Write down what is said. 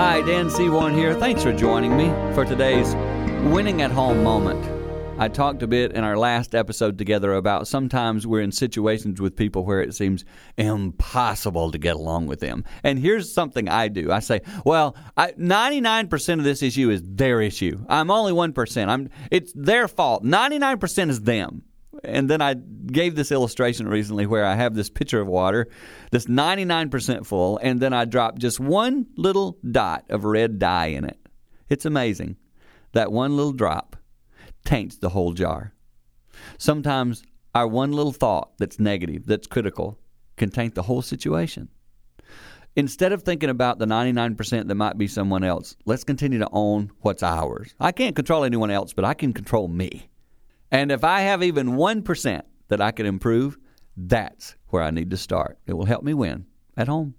Hi, Dan Seaborn here. Thanks for joining me for today's winning at home moment. I talked a bit in our last episode together about sometimes we're in situations with people where it seems impossible to get along with them. And here's something I do. I say, well, I, 99% of this issue is their issue. I'm only 1%. I'm it's their fault. 99% is them. And then I gave this illustration recently where I have this pitcher of water that's 99% full, and then I drop just one little dot of red dye in it. It's amazing. That one little drop taints the whole jar. Sometimes our one little thought that's negative, that's critical, can taint the whole situation. Instead of thinking about the 99% that might be someone else, let's continue to own what's ours. I can't control anyone else, but I can control me. And if I have even 1% that I can improve, that's where I need to start. It will help me win at home.